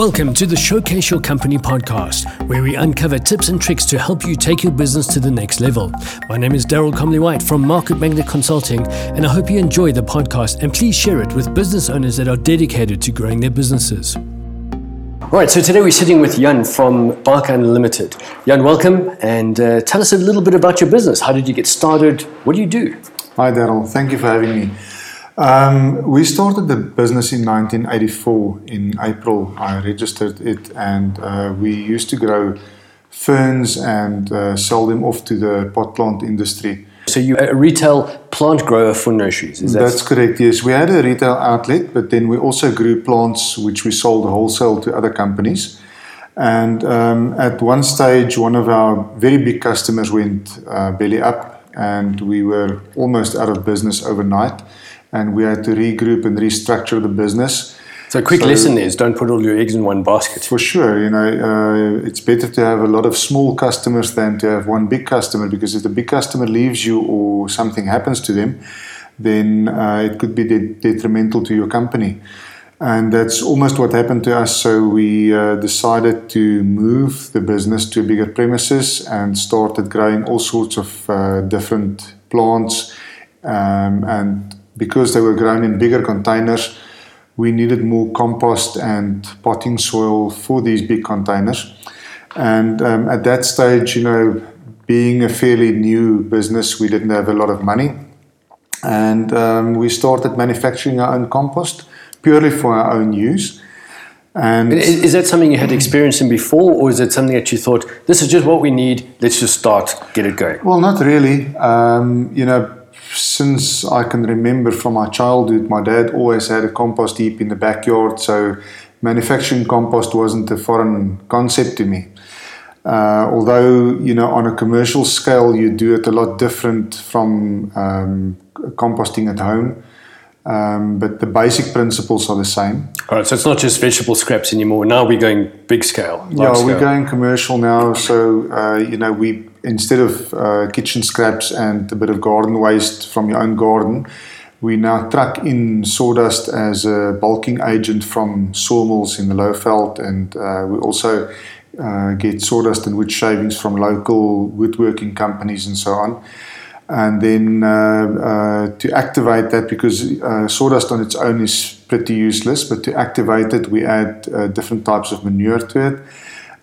Welcome to the Showcase Your Company podcast, where we uncover tips and tricks to help you take your business to the next level. My name is Daryl Comley White from Market Magnet Consulting, and I hope you enjoy the podcast and please share it with business owners that are dedicated to growing their businesses. All right, so today we're sitting with Jan from Bark Unlimited. Jan, welcome, and uh, tell us a little bit about your business. How did you get started? What do you do? Hi, Daryl. Thank you for having me. Um, we started the business in 1984. In April, I registered it, and uh, we used to grow ferns and uh, sell them off to the pot plant industry. So you're a retail plant grower for nurseries, is that? That's correct, yes. We had a retail outlet, but then we also grew plants which we sold wholesale to other companies. And um, at one stage, one of our very big customers went uh, belly up, and we were almost out of business overnight and we had to regroup and restructure the business. So, a quick so, lesson is don't put all your eggs in one basket. For sure, you know, uh, it's better to have a lot of small customers than to have one big customer because if the big customer leaves you or something happens to them, then uh, it could be de- detrimental to your company. And that's almost what happened to us. So we uh, decided to move the business to bigger premises and started growing all sorts of uh, different plants um, and because they were grown in bigger containers, we needed more compost and potting soil for these big containers. And um, at that stage, you know, being a fairly new business, we didn't have a lot of money. And um, we started manufacturing our own compost purely for our own use. And is that something you had experience in before, or is it something that you thought this is just what we need? Let's just start, get it going. Well, not really. Um, you know, since I can remember from my childhood, my dad always had a compost heap in the backyard, so manufacturing compost wasn't a foreign concept to me. Uh, although, you know, on a commercial scale, you do it a lot different from um, composting at home. Um, but the basic principles are the same. All right, so it's not just vegetable scraps anymore. Now we're going big scale. Yeah, scale. we're going commercial now. So uh, you know, we instead of uh, kitchen scraps and a bit of garden waste from your own garden, we now truck in sawdust as a bulking agent from sawmills in the Lowveld, and uh, we also uh, get sawdust and wood shavings from local woodworking companies and so on. And then uh, uh, to activate that, because uh, sawdust on its own is pretty useless, but to activate it, we add different types of manure to it.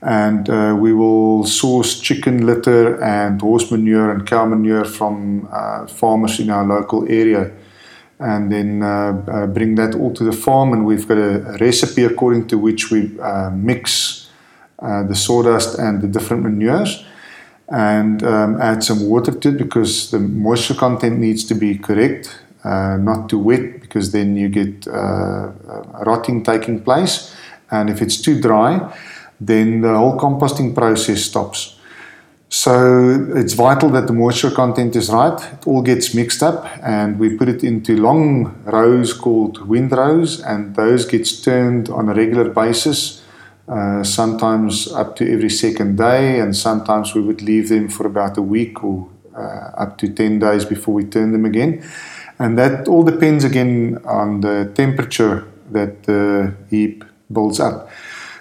And uh, we will source chicken litter and horse manure and cow manure from uh, farmers in our local area. And then uh, bring that all to the farm and we've got a, recipe according to which we mix the sawdust and the different manures and um, add some water to it because the moisture content needs to be correct not too wet because then you get rotting taking place and if it's too dry then the whole composting process stops. So it's vital that the moisture content is right. It all gets mixed up and we put it into long rows called windrows and those gets turned on a regular basis. Uh, sometimes up to every second day and sometimes we would leave them for about a week or uh, up to 10 days before we turn them again. And that all depends again on the temperature that the heap builds up.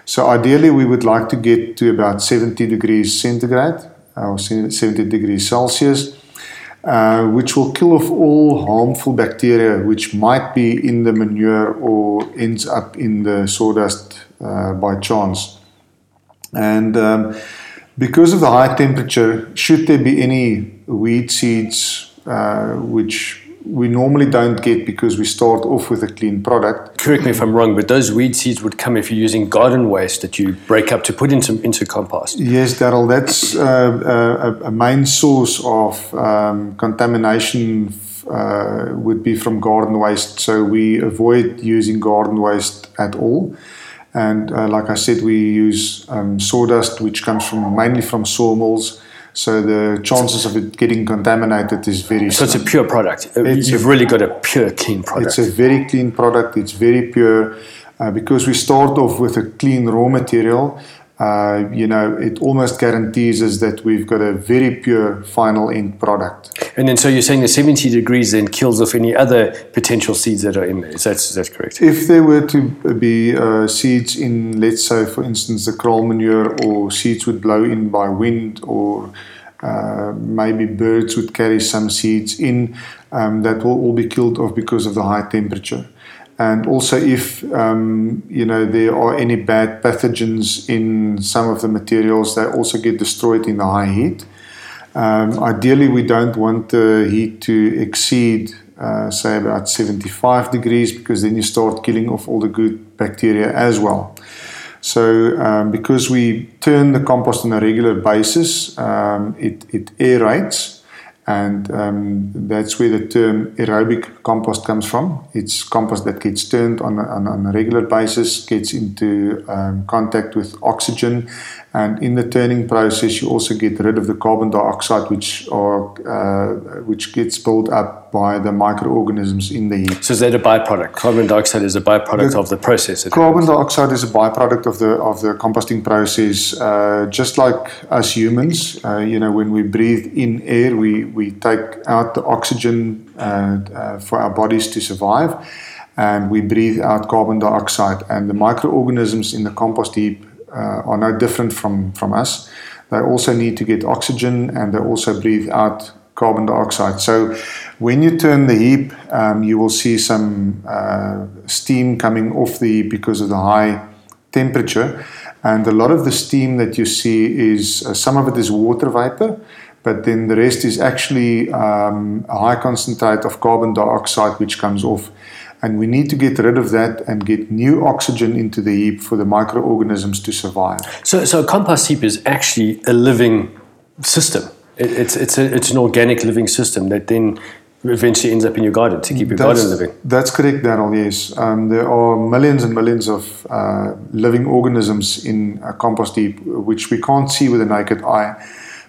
So ideally, we would like to get to about 70 degrees centigrade or 70 degrees Celsius, uh, which will kill off all harmful bacteria which might be in the manure or ends up in the sawdust uh, by chance. And um, because of the high temperature, should there be any weed seeds uh, which we normally don't get because we start off with a clean product. Correct me if I'm wrong, but those weed seeds would come if you're using garden waste that you break up to put into, into compost. Yes, Daryl, that's uh, a, a, main source of um, contamination uh, would be from garden waste. So we avoid using garden waste at all. And uh, like I said, we use um, sawdust, which comes from mainly from sawmills so the chances of it getting contaminated is very. So it's a pure product. Uh, it's You've a, really got a pure, clean product. It's a very clean product. It's very pure uh, because we start off with a clean raw material, uh, you know, it almost guarantees us that we've got a very pure final end product. And then, so you're saying the 70 degrees then kills off any other potential seeds that are in there. Is that, is that correct? If there were to be uh, seeds in, let's say, for instance, the kraal manure, or seeds would blow in by wind, or uh, maybe birds would carry some seeds in, um, that will all be killed off because of the high temperature and also if um, you know there are any bad pathogens in some of the materials they also get destroyed in the high heat. Um, ideally we don't want the heat to exceed uh, say about 75 degrees because then you start killing off all the good bacteria as well. So um, because we turn the compost on a regular basis um, it, it aerates and um, that's where the term aerobic compost comes from. It's compost that gets turned on a, on a regular basis, gets into um, contact with oxygen, and in the turning process, you also get rid of the carbon dioxide, which are uh, which gets built up by the microorganisms in the heat. So is that a byproduct? Carbon dioxide is a byproduct the of the process. Carbon dioxide is a byproduct of the of the composting process. Uh, just like us humans, uh, you know, when we breathe in air, we we take out the oxygen uh, uh, for our bodies to survive. And we breathe out carbon dioxide, and the microorganisms in the compost heap uh, are no different from, from us. They also need to get oxygen and they also breathe out carbon dioxide. So when you turn the heap, um, you will see some uh, steam coming off the heap because of the high temperature. And a lot of the steam that you see is uh, some of it is water vapor, but then the rest is actually um, a high concentrate of carbon dioxide which comes off and we need to get rid of that and get new oxygen into the heap for the microorganisms to survive. So, so a compost heap is actually a living system. It, it's, it's, a, it's an organic living system that then eventually ends up in your garden to keep your that's, garden living. That's correct, Daryl, yes. Um, there are millions and millions of uh, living organisms in a compost heap which we can't see with the naked eye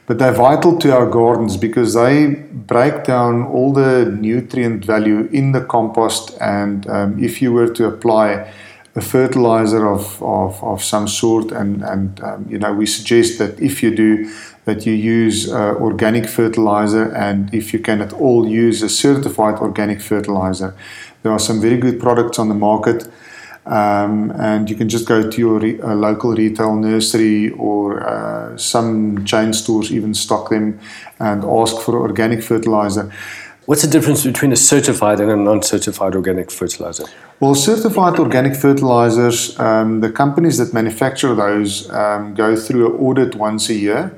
but they're vital to our gardens because they break down all the nutrient value in the compost. And um, if you were to apply a fertilizer of, of, of some sort, and, and um, you know, we suggest that if you do, that you use uh, organic fertilizer, and if you can at all use a certified organic fertilizer. There are some very good products on the market. Um, and you can just go to your re- uh, local retail nursery or uh, some chain stores even stock them and ask for organic fertilizer. What's the difference between a certified and a non-certified organic fertilizer? Well, certified organic fertilizers, um, the companies that manufacture those um, go through an audit once a year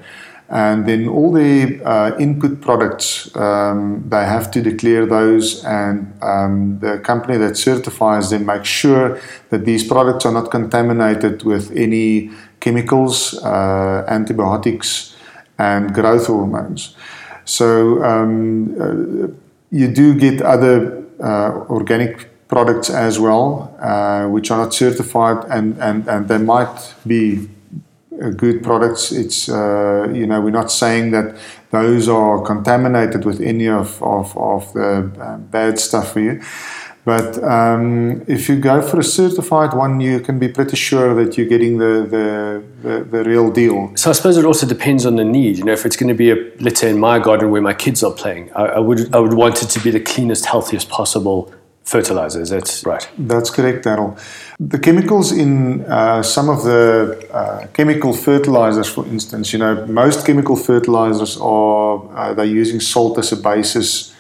and then all the uh, input products um, they have to declare those and um, the company that certifies them makes sure that these products are not contaminated with any chemicals uh, antibiotics and growth hormones. So um, uh, you do get other uh, organic products as well uh, which are not certified and, and, and they might be good products. It's uh, you know we're not saying that those are contaminated with any of of, of the uh, bad stuff for you. But um, if you go for a certified one, you can be pretty sure that you're getting the, the, the, the, real deal. So I suppose it also depends on the need. You know, if it's going to be a let's say in my garden where my kids are playing, I, I would I would want it to be the cleanest, healthiest possible fertilizer. That's right? That's correct, Daryl. The chemicals in uh, some of the uh, chemical fertilizers, for instance, you know, most chemical fertilizers are uh, they're using salt as a basis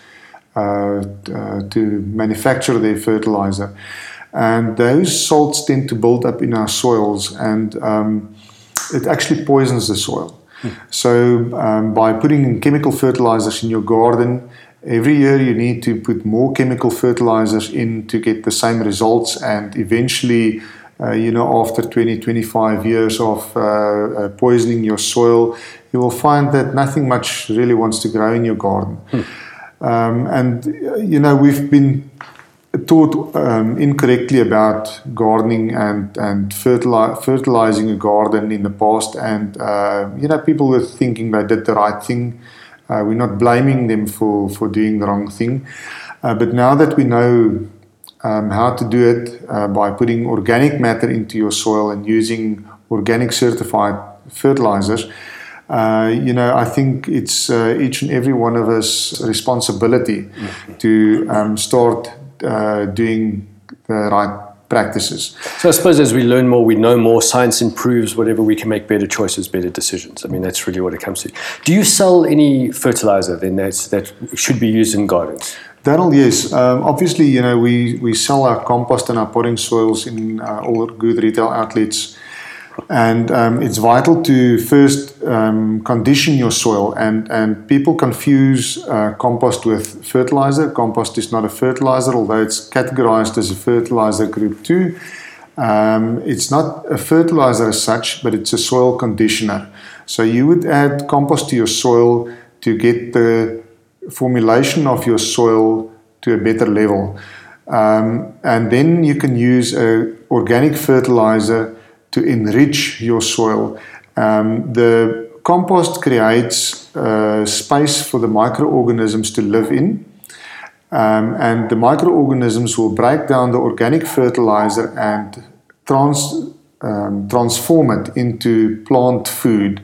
uh, uh, to manufacture their fertilizer, and those salts tend to build up in our soils, and um, it actually poisons the soil. Hmm. So, um, by putting in chemical fertilizers in your garden, Every year, you need to put more chemical fertilizers in to get the same results, and eventually, uh, you know, after 20, 25 years of uh, uh, poisoning your soil, you will find that nothing much really wants to grow in your garden. Hmm. Um, and, you know, we've been taught um, incorrectly about gardening and, and fertili- fertilizing a garden in the past, and, uh, you know, people were thinking they did the right thing. Uh, we're not blaming them for, for doing the wrong thing. Uh, but now that we know um, how to do it uh, by putting organic matter into your soil and using organic certified fertilizers. Uh, you know, I think it's uh, each and every one of us responsibility mm-hmm. to um, start uh, doing the right practices. So I suppose as we learn more, we know more, science improves, whatever, we can make better choices, better decisions. I mean, that's really what it comes to. Do you sell any fertilizer then that's, that should be used in gardens? Daryl, yes. Um, obviously, you know, we, we sell our compost and our potting soils in uh, all good retail outlets. And um, it's vital to first um, condition your soil. And, and people confuse uh, compost with fertilizer. Compost is not a fertilizer, although it's categorized as a fertilizer group 2. Um, it's not a fertilizer as such, but it's a soil conditioner. So you would add compost to your soil to get the formulation of your soil to a better level. Um, and then you can use a organic fertilizer to enrich your soil. Um, the compost creates uh, space for the microorganisms to live in. Um, and the microorganisms will break down the organic fertilizer and trans, um, transform it into plant food.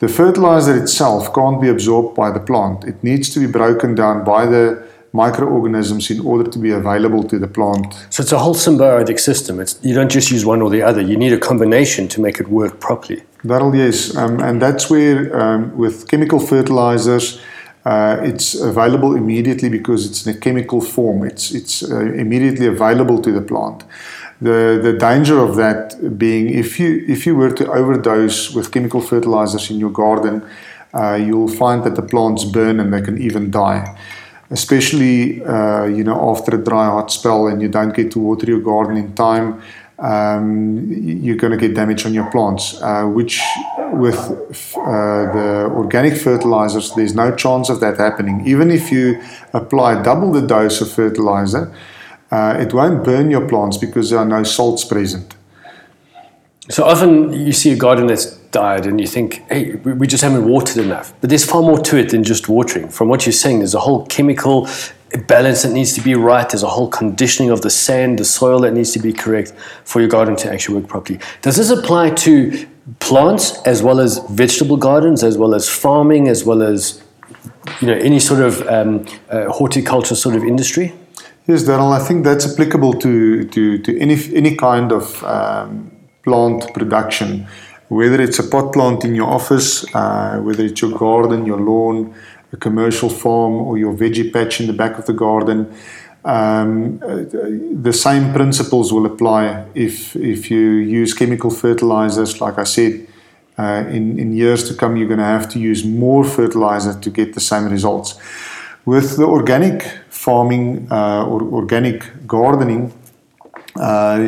The fertilizer itself can't be absorbed by the plant. It needs to be broken down by the microorganisms in order to be available to the plant. So it's a whole symbiotic system. It's, you don't just use one or the other. You need a combination to make it work properly. That'll yes, um, and that's where um, with chemical fertilizers. Uh, it's available immediately because it's in a chemical form. It's it's uh, immediately available to the plant. The the danger of that being if you if you were to overdose with chemical fertilizers in your garden, uh, you'll find that the plants burn and they can even die. Especially uh, you know after a dry hot spell and you don't get to water your garden in time, um, you're going to get damage on your plants. Uh, which with uh, the organic fertilizers, there's no chance of that happening. Even if you apply double the dose of fertilizer uh, it won't burn your plants because there are no salts present. So often you see a garden that's died and you think, hey, we just haven't watered enough. But there's far more to it than just watering. From what you're saying, there's a whole chemical balance that needs to be right. There's a whole conditioning of the sand, the soil that needs to be correct for your garden to actually work properly. Does this apply to plants as well as vegetable gardens, as well as farming, as well as you know any sort of um, uh, horticulture sort of industry? Yes, Daryl, I think that's applicable to, to, to any, any kind of um, plant production, whether it's a pot plant in your office, uh, whether it's your garden, your lawn, a commercial farm, or your veggie patch in the back of the garden. Um, the same principles will apply if, if you use chemical fertilizers. Like I said, uh, in, in years to come, you're going to have to use more fertilizer to get the same results. With the organic farming uh, or organic gardening, uh,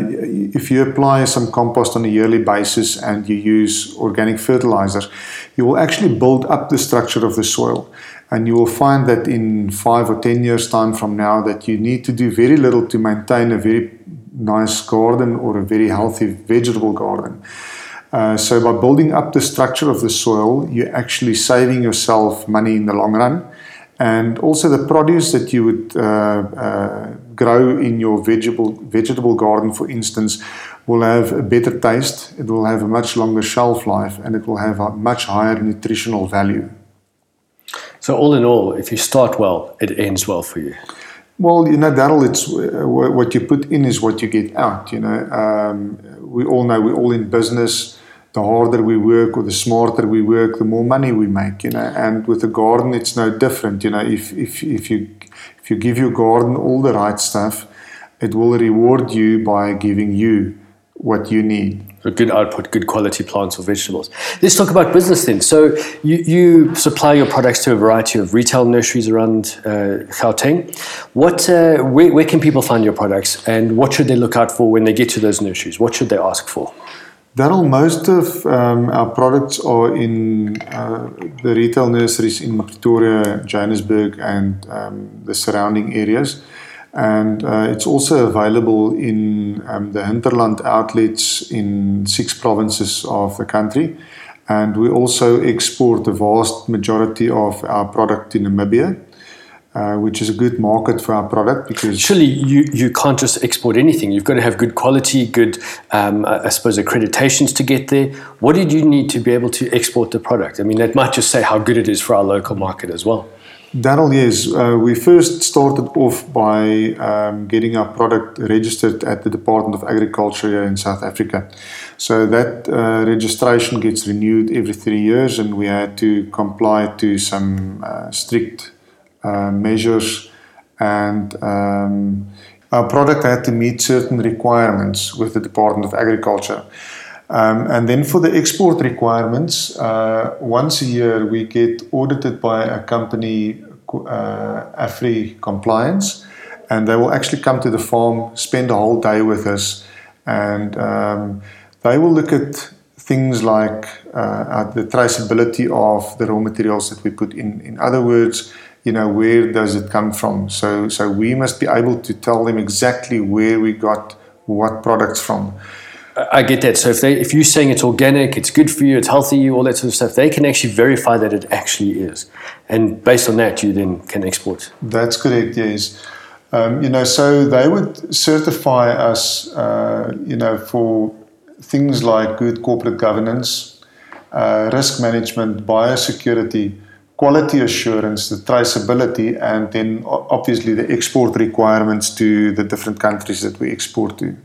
if you apply some compost on a yearly basis and you use organic fertilizers, you will actually build up the structure of the soil. And you will find that in five or ten years' time from now, that you need to do very little to maintain a very nice garden or a very healthy vegetable garden. Uh, so, by building up the structure of the soil, you're actually saving yourself money in the long run and also the produce that you would uh, uh, grow in your vegetable vegetable garden, for instance, will have a better taste. It will have a much longer shelf life, and it will have a much higher nutritional value. So, all in all, if you start well, it ends well for you. Well, you know, Daryl, it's uh, what you put in is what you get out. You know, um, we all know we're all in business the harder we work or the smarter we work, the more money we make, you know. And with the garden, it's no different, you know. If if if you if you give your garden all the right stuff, it will reward you by giving you what you need. A good output, good quality plants or vegetables. Let's talk about business then. So you, you supply your products to a variety of retail nurseries around uh, Gauteng. What, uh, where, where can people find your products and what should they look out for when they get to those nurseries? What should they ask for? Most of um, our products are in uh, the retail nurseries in Pretoria, Johannesburg, and um, the surrounding areas. And uh, it's also available in um, the hinterland outlets in six provinces of the country. And we also export the vast majority of our product to Namibia. Uh, which is a good market for our product because surely you, you can't just export anything. You've got to have good quality, good, um, I suppose, accreditations to get there. What did you need to be able to export the product? I mean, that might just say how good it is for our local market as well. Daryl, yes. Uh, we first started off by um, getting our product registered at the Department of Agriculture here in South Africa. So that uh, registration gets renewed every three years, and we had to comply to some uh, strict uh, measures, and um, our product had to meet certain requirements with the Department of Agriculture. Um, and then for the export requirements, uh, once a year we get audited by a company, uh, AFRI Compliance, and they will actually come to the farm, spend a whole day with us, and um, they will look at things like uh, the traceability of the raw materials that we put in. In other words, you know where does it come from so so we must be able to tell them exactly where we got what products from I get that. So if they, if you're saying it's organic, it's good for you, it's healthy, you all that sort of stuff, they can actually verify that it actually is, and based on that, you then can export. That's correct. Yes. Um, you know, so they would certify us, uh, you know, for things like good corporate governance, uh, risk management, biosecurity, quality assurance, the traceability, and then obviously the export requirements to the different countries that we export to.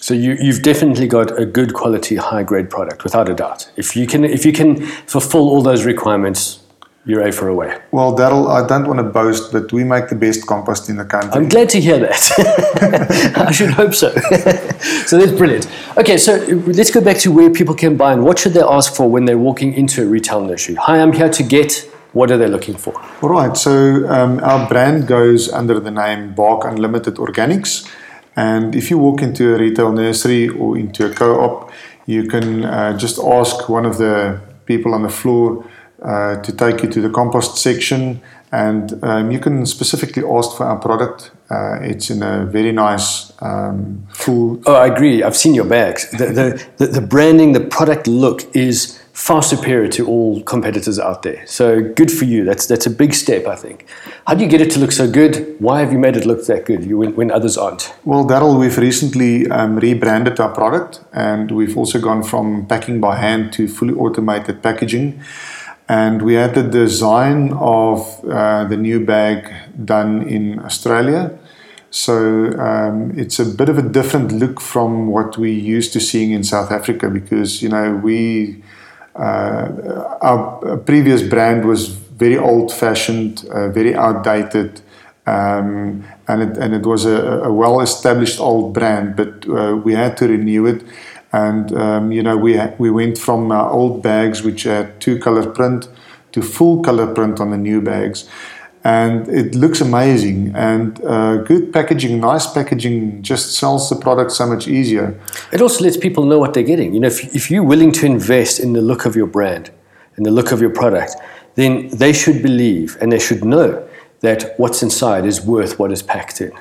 So you, you've definitely got a good quality, high grade product, without a doubt. If you can, if you can fulfill all those requirements, you're A for away. Well, Daryl, I don't want to boast, but we make the best compost in the country. I'm glad to hear that. I should hope so. so that's brilliant. Okay, so let's go back to where people can buy and what should they ask for when they're walking into a retail nursery. Hi, I'm here to get what are they looking for? All right. So um, our brand goes under the name Bark Unlimited Organics. And if you walk into a retail nursery or into a co op, you can uh, just ask one of the people on the floor uh, to take you to the compost section. And um, you can specifically ask for our product. Uh, it's in a very nice um, full. Oh, I agree. I've seen your bags. The, the, the, the branding, the product look is far superior to all competitors out there. So good for you. That's that's a big step, I think. How do you get it to look so good? Why have you made it look that good when, when others aren't? Well, Daryl, we've recently um, rebranded our product, and we've also gone from packing by hand to fully automated packaging. And we had the design of uh, the new bag done in Australia. So um, it's a bit of a different look from what we used to seeing in South Africa because you know we our previous brand was very old-fashioned, uh, very outdated, um, and it and it was a, a well-established old brand. But uh, we had to renew it, and um, you know we we went from old bags which had two-color print to full color print on the new bags and it looks amazing. And uh, good packaging, nice packaging, just sells the product so much easier. It also lets people know what they're getting. You know, if, if you're willing to invest in the look of your brand and the look of your product, then they should believe and they should know that what's inside is worth what is packed in.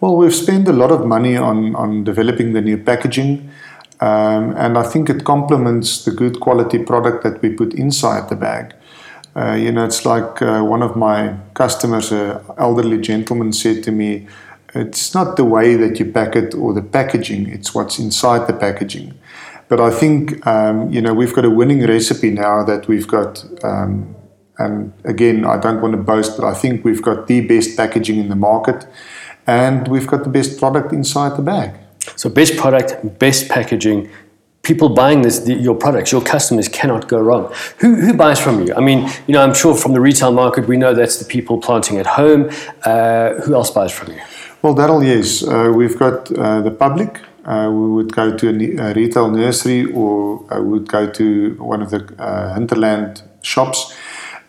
Well, we've spent a lot of money on, on developing the new packaging. Um, and I think it complements the good quality product that we put inside the bag. Uh, you know, it's like uh, one of my customers, an elderly gentleman, said to me, It's not the way that you pack it or the packaging, it's what's inside the packaging. But I think, um, you know, we've got a winning recipe now that we've got. Um, and again, I don't want to boast, but I think we've got the best packaging in the market and we've got the best product inside the bag. So, best product, best packaging, people buying this, the, your products, your customers cannot go wrong. Who, who buys from you? I mean, you know, I'm sure from the retail market, we know that's the people planting at home. Uh, who else buys from you? Well, Daryl, yes. Uh, we've got uh, the public. Uh, we would go to a, a, retail nursery or uh, we would go to one of the uh, hinterland shops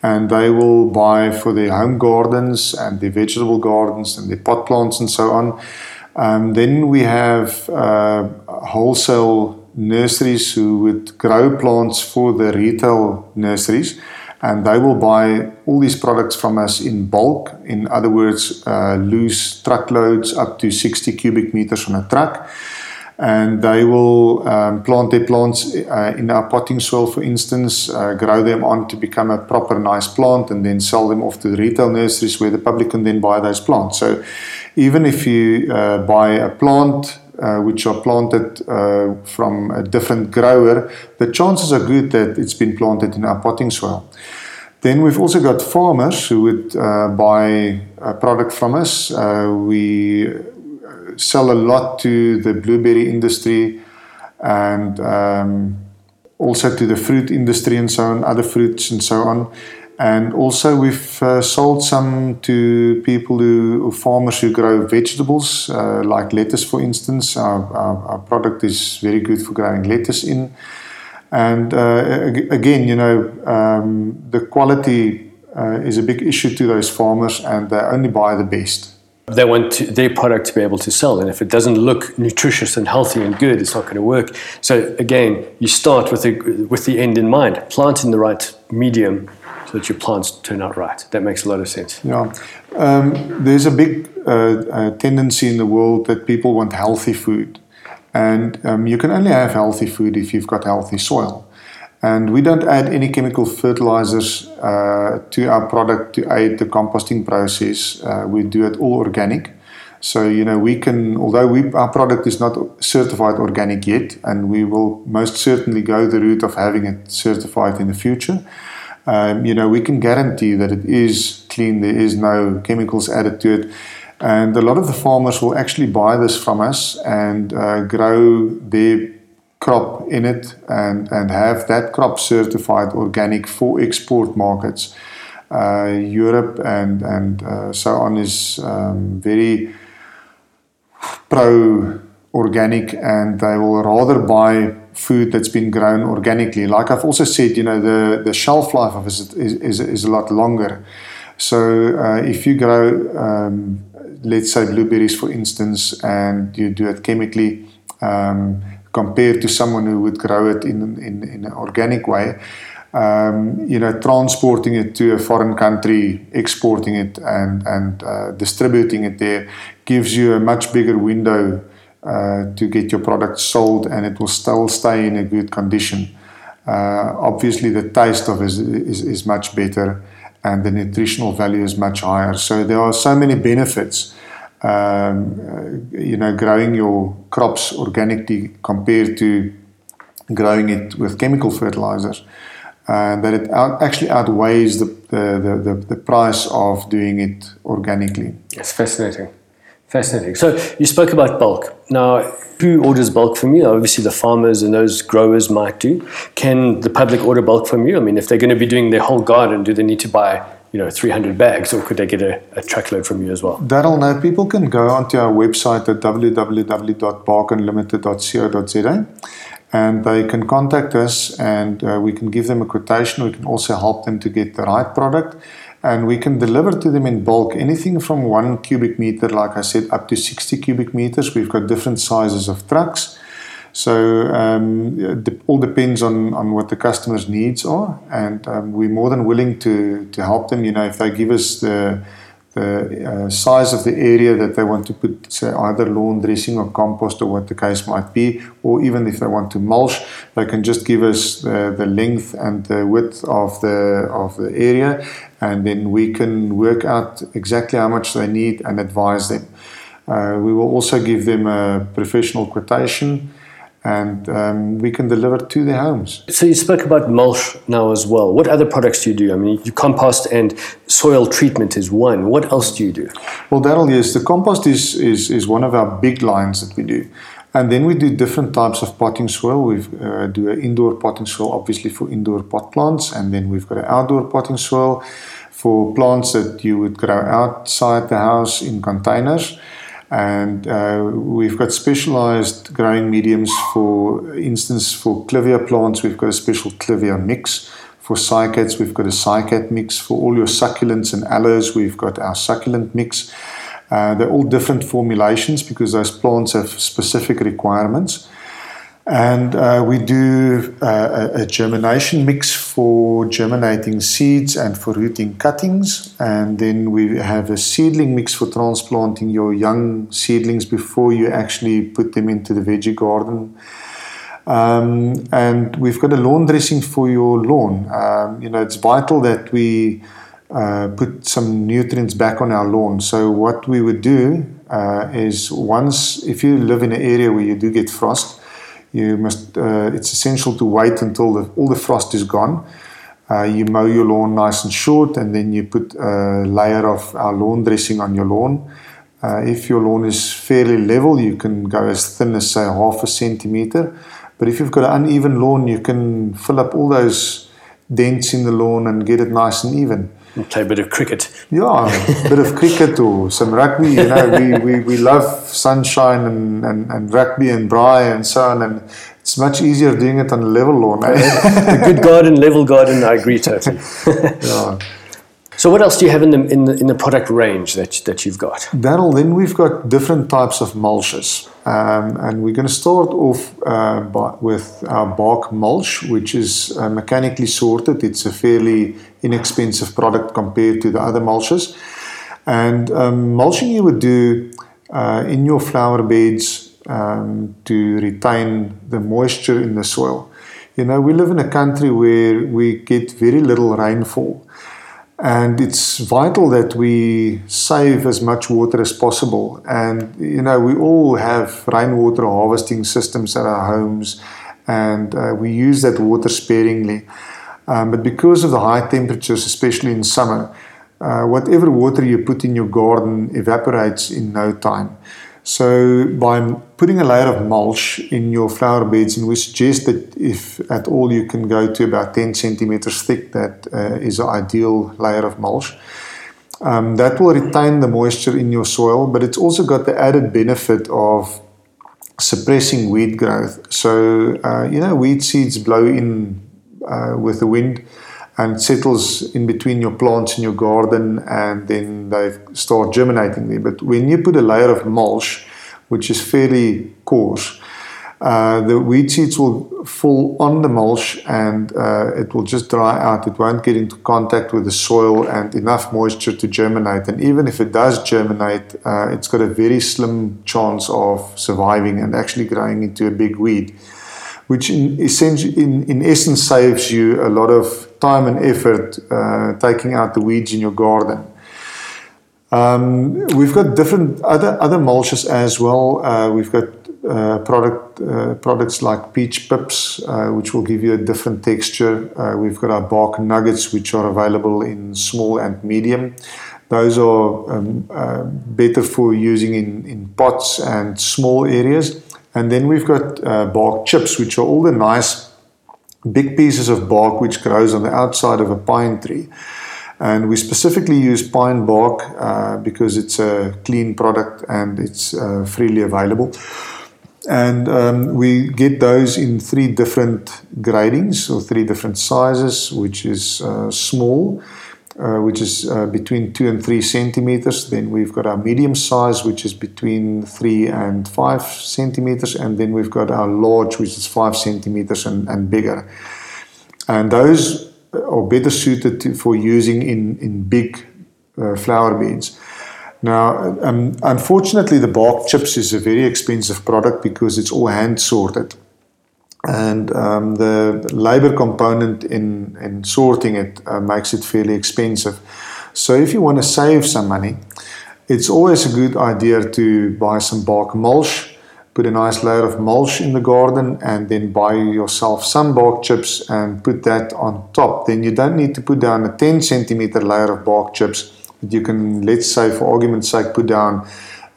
and they will buy for their home gardens and their vegetable gardens and their pot plants and so on. Um, then we have wholesale nurseries who would grow plants for the retail nurseries and they will buy all these products from us in bulk. In other words, uh, loose truckloads up to 60 cubic meters on a truck. and they will um, plant their plants uh, in our potting soil, for instance, uh, grow them on to become a proper nice plant, and then sell them off to the retail nurseries where the public can then buy those plants. So, even if you uh, buy a plant which are planted uh, from a different grower, the chances are good that it's been planted in our potting soil. Then we've also got farmers who would uh, buy a product from us. we sell a lot to the blueberry industry and um, also to the fruit industry and so on, other fruits and so on. And also, we've uh, sold some to people who, farmers who grow vegetables, uh, like lettuce, for instance. Our, our, our, product is very good for growing lettuce in. And uh, again, you know, um, the quality uh, is a big issue to those farmers, and they only buy the best they want to, their product to be able to sell. And if it doesn't look nutritious and healthy and good, it's not going to work. So again, you start with the, with the end in mind. Plant in the right medium so that your plants turn out right. That makes a lot of sense. Yeah. Um, there's a big uh, uh, tendency in the world that people want healthy food. And um, you can only have healthy food if you've got healthy soil. And we don't add any chemical fertilizers uh, to our product to aid the composting process. Uh, we do it all organic. So, you know, we can, although we, our product is not certified organic yet, and we will most certainly go the route of having it certified in the future, um, you know, we can guarantee that it is clean, there is no chemicals added to it. And a lot of the farmers will actually buy this from us and uh, grow their crop in it and, and have that crop certified organic for export markets. Uh, Europe and, and uh, so on is um, very pro organic and they will rather buy food that's been grown organically. Like I've also said, you know, the, the shelf life of it is, is, is a lot longer. So uh, if you grow, um, let's say, blueberries, for instance, and you do it chemically, um, compared to someone who would grow it in, in, in an organic way. Um, you know, transporting it to a foreign country, exporting it, and and uh, distributing it there gives you a much bigger window uh, to get your product sold, and it will still stay in a good condition. Uh, obviously, the taste of it is, is, is much better, and the nutritional value is much higher. So there are so many benefits um, you know, growing your crops organically compared to growing it with chemical fertilizers, uh, that it out, actually outweighs the, the, the, the, price of doing it organically. It's fascinating. Fascinating. So you spoke about bulk. Now, who orders bulk from you? Obviously, the farmers and those growers might do. Can the public order bulk from you? I mean, if they're going to be doing their whole garden, do they need to buy you know 300 bags or could they get a, a truckload from you as well Daryl, now people can go onto our website at www.barkunlimited.co.za and they can contact us and uh, we can give them a quotation we can also help them to get the right product and we can deliver to them in bulk anything from one cubic meter like i said up to 60 cubic meters we've got different sizes of trucks so um, it all depends on, on what the customer's needs are, and um, we're more than willing to, to help them. You know, if they give us the the uh, size of the area that they want to put, say, either lawn dressing or compost or what the case might be, or even if they want to mulch, they can just give us the, the length and the width of the of the area, and then we can work out exactly how much they need and advise them. Uh, we will also give them a professional quotation and um, we can deliver to their homes. So you spoke about mulch now as well. What other products do you do? I mean, you compost and soil treatment is one. What else do you do? Well, Daryl, yes, the compost is, is, is one of our big lines that we do. And then we do different types of potting soil. We uh, do an indoor potting soil, obviously for indoor pot plants, and then we've got an outdoor potting soil for plants that you would grow outside the house in containers. And uh, we've got specialized growing mediums for instance, for clivia plants, we've got a special clivia mix. For cycads, we've got a cycad mix. For all your succulents and aloes, we've got our succulent mix. Uh, they're all different formulations because those plants have specific requirements. And uh, we do uh, a, germination mix for germinating seeds and for rooting cuttings. And then we have a seedling mix for transplanting your young seedlings before you actually put them into the veggie garden. Um, and we've got a lawn dressing for your lawn. Um, you know, it's vital that we uh, put some nutrients back on our lawn. So, what we would do uh, is once, if you live in an area where you do get frost, you must. Uh, it's essential to wait until the, all the frost is gone. Uh, you mow your lawn nice and short, and then you put a layer of our lawn dressing on your lawn. Uh, if your lawn is fairly level, you can go as thin as say half a centimeter. But if you've got an uneven lawn, you can fill up all those dents in the lawn and get it nice and even. Play a bit of cricket. Yeah, a bit of cricket or some rugby. You know, we, we, we love sunshine and, and, and rugby and braai and so on. And it's much easier doing it on a level lawn. Eh? a good garden, level garden, I agree totally. yeah. So what else do you have in the in the, in the product range that that you've got? Daryl, then we've got different types of mulches, um, and we're going to start off uh, by, with our bark mulch, which is uh, mechanically sorted. It's a fairly inexpensive product compared to the other mulches, and um, mulching you would do uh, in your flower beds um, to retain the moisture in the soil. You know, we live in a country where we get very little rainfall. And it's vital that we save as much water as possible. And, you know, we all have rainwater harvesting systems at our homes, and uh, we use that water sparingly. Um, but because of the high temperatures, especially in summer, uh, whatever water you put in your garden evaporates in no time. So, by putting a layer of mulch in your flower beds, and we suggest that if at all you can go to about 10 centimeters thick, that uh, is an ideal layer of mulch. Um, that will retain the moisture in your soil, but it's also got the added benefit of suppressing weed growth. So, uh, you know, weed seeds blow in uh, with the wind and settles in between your plants in your garden and then they start germinating there. But when you put a layer of mulch, which is fairly coarse, uh, the weed seeds will fall on the mulch and uh, it will just dry out. It won't get into contact with the soil and enough moisture to germinate. And even if it does germinate, uh, it's got a very slim chance of surviving and actually growing into a big weed which in, in, in essence saves you a lot of time and effort uh, taking out the weeds in your garden. Um, we've got different other other mulches as well. Uh, we've got uh, product uh, products like peach pips, uh, which will give you a different texture. Uh, we've got our bark nuggets, which are available in small and medium. Those are um, better for using in, in pots and small areas. And then we've got uh, bark chips, which are all the nice big pieces of bark which grows on the outside of a pine tree. And we specifically use pine bark uh, because it's a clean product and it's uh, freely available. And um, we get those in three different gradings or three different sizes, which is uh, small, uh, which is uh, between two and three centimeters. Then we've got our medium size, which is between three and five centimeters. And then we've got our large, which is five centimeters and, and bigger. And those are better suited to, for using in, in big uh, flower beds. Now, um, unfortunately, the bark chips is a very expensive product because it's all hand sorted and um, the labor component in, in sorting it uh, makes it fairly expensive. So, if you want to save some money, it's always a good idea to buy some bark mulch, put a nice layer of mulch in the garden, and then buy yourself some bark chips and put that on top. Then you don't need to put down a 10 centimeter layer of bark chips, but you can, let's say, for argument's sake, put down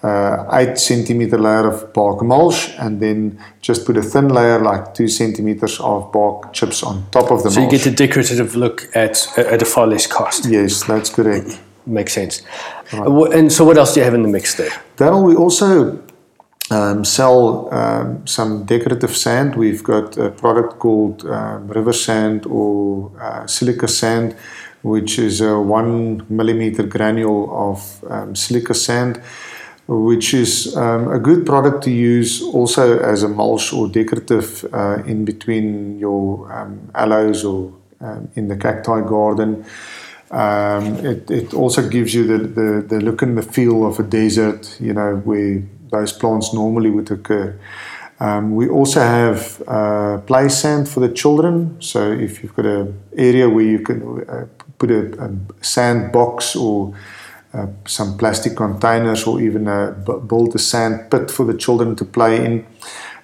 uh, 8 centimeter layer of bark mulch and then just put a thin layer like 2 centimeters of bark chips on top of the so mulch. So you get a decorative look at, at a far less cost. Yes, that's correct. Makes sense. Right. And so what else do you have in the mix there? Daryl, we also um, sell um, some decorative sand. We've got a product called um, river sand or uh, silica sand, which is a one millimeter granule of um, silica sand which is um, a good product to use also as a mulch or decorative uh, in between your um, aloes or um, in the cacti garden. Um, it, it also gives you the, the, the look and the feel of a desert, you know, where those plants normally would occur. Um, we also have uh, play sand for the children. So if you've got an area where you can uh, put a, a sand box or uh, some plastic containers or even a, build a sand pit for the children to play in.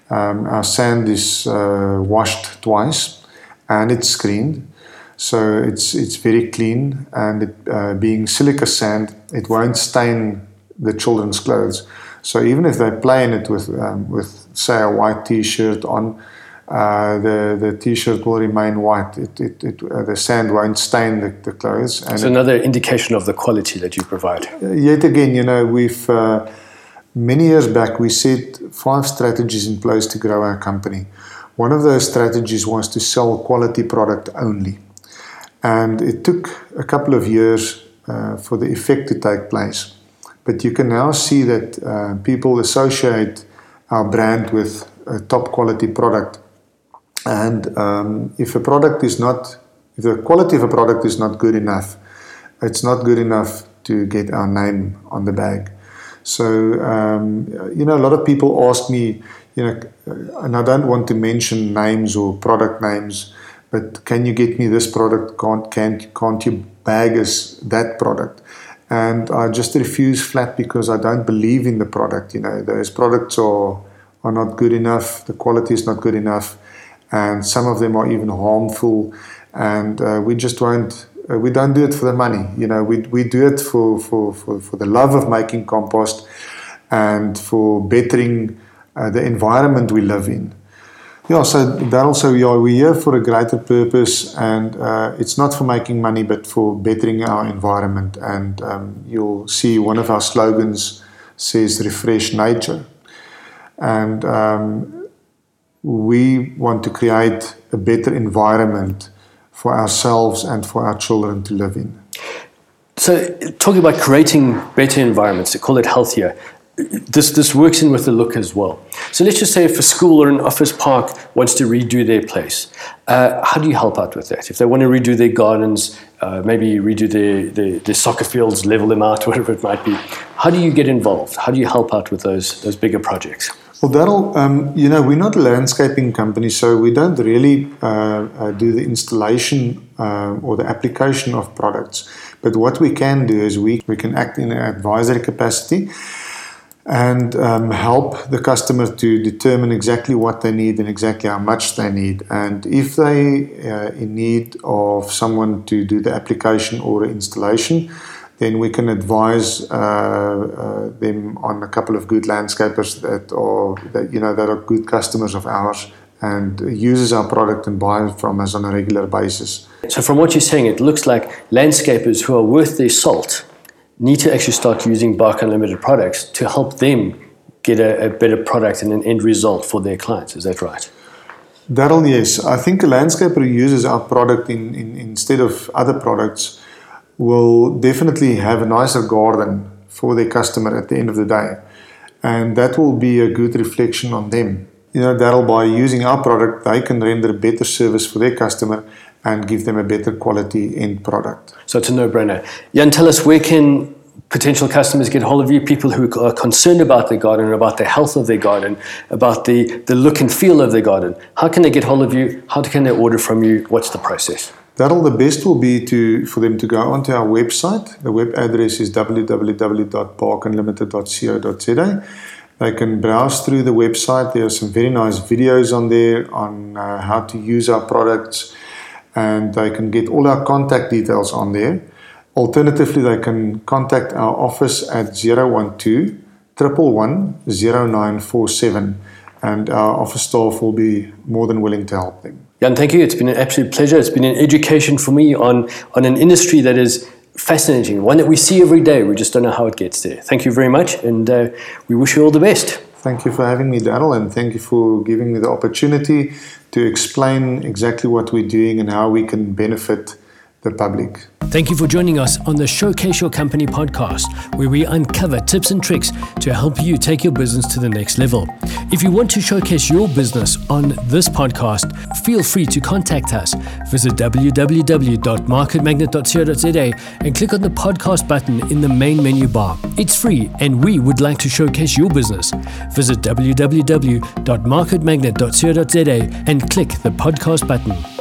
Um, our sand is uh, washed twice and it's screened. So it's, it's very clean and it, uh, being silica sand, it won't stain the children's clothes. So even if they play in it with, um, with say, a white t-shirt on, uh, the the t-shirt will remain white. It, it, it uh, the sand won't stain the, the clothes. And it's another indication of the quality that you provide. Uh, yet again, you know, we've uh, many years back we set five strategies in place to grow our company. One of those strategies was to sell quality product only, and it took a couple of years uh, for the effect to take place. But you can now see that uh, people associate our brand with a top quality product and um, if a product is not, if the quality of a product is not good enough, it's not good enough to get our name on the bag. So, um, you know, a lot of people ask me, you know, and I don't want to mention names or product names, but can you get me this product? Can't, can't, can't you bag us that product? And I just refuse flat because I don't believe in the product. You know, those products are, are not good enough, the quality is not good enough and some of them are even harmful. And uh, we just won't. Uh, we don't do it for the money, you know. We, we do it for, for, for, for the love of making compost and for bettering uh, the environment we live in. Yeah, so that also we are we here for a greater purpose, and uh, it's not for making money, but for bettering our environment. And um, you'll see one of our slogans says "Refresh nature," and um, we want to create a better environment for ourselves and for our children to live in. So, talking about creating better environments, they call it healthier. This, this works in with the look as well. So, let's just say if a school or an office park wants to redo their place, uh, how do you help out with that? If they want to redo their gardens, uh, maybe redo their, their, their, soccer fields, level them out, whatever it might be, how do you get involved? How do you help out with those, those bigger projects? Well, Daryl, um, you know, we're not a landscaping company, so we don't really uh, uh, do the installation uh, or the application of products. But what we can do is we, we can act in an advisory capacity and um, help the customer to determine exactly what they need and exactly how much they need. And if they uh, in need of someone to do the application or installation, then we can advise uh, uh, them on a couple of good landscapers that are that you know that are good customers of ours and uses our product and buys from us on a regular basis. So from what you're saying, it looks like landscapers who are worth their salt need to actually start using Bark Unlimited products to help them get a, a better product and an end result for their clients. Is that right? Daryl, yes. I think a landscaper who uses our product in, in, instead of other products will definitely have a nicer garden for their customer at the end of the day. And that will be a good reflection on them. You know, that'll by using our product, they can render better service for their customer and give them a better quality end product. So it's a no-brainer. Jan, tell us where can potential customers get hold of you, people who are concerned about their garden, about the health of their garden, about the, the look and feel of their garden. How can they get hold of you? How can they order from you? What's the process? That'll the best will be to for them to go onto our website. The web address is www.barkunlimited.co.za. They can browse through the website. There are some very nice videos on there on uh, how to use our products, and they can get all our contact details on there. Alternatively, they can contact our office at 012 111 0947, and our office staff will be more than willing to help them. Jan, thank you. It's been an absolute pleasure. It's been an education for me on, on an industry that is fascinating, one that we see every day. We just don't know how it gets there. Thank you very much, and uh, we wish you all the best. Thank you for having me, Daryl, and thank you for giving me the opportunity to explain exactly what we're doing and how we can benefit the public. Thank you for joining us on the Showcase Your Company podcast, where we uncover tips and tricks to help you take your business to the next level. If you want to showcase your business on this podcast, feel free to contact us. Visit www.marketmagnet.co.za and click on the podcast button in the main menu bar. It's free, and we would like to showcase your business. Visit www.marketmagnet.co.za and click the podcast button.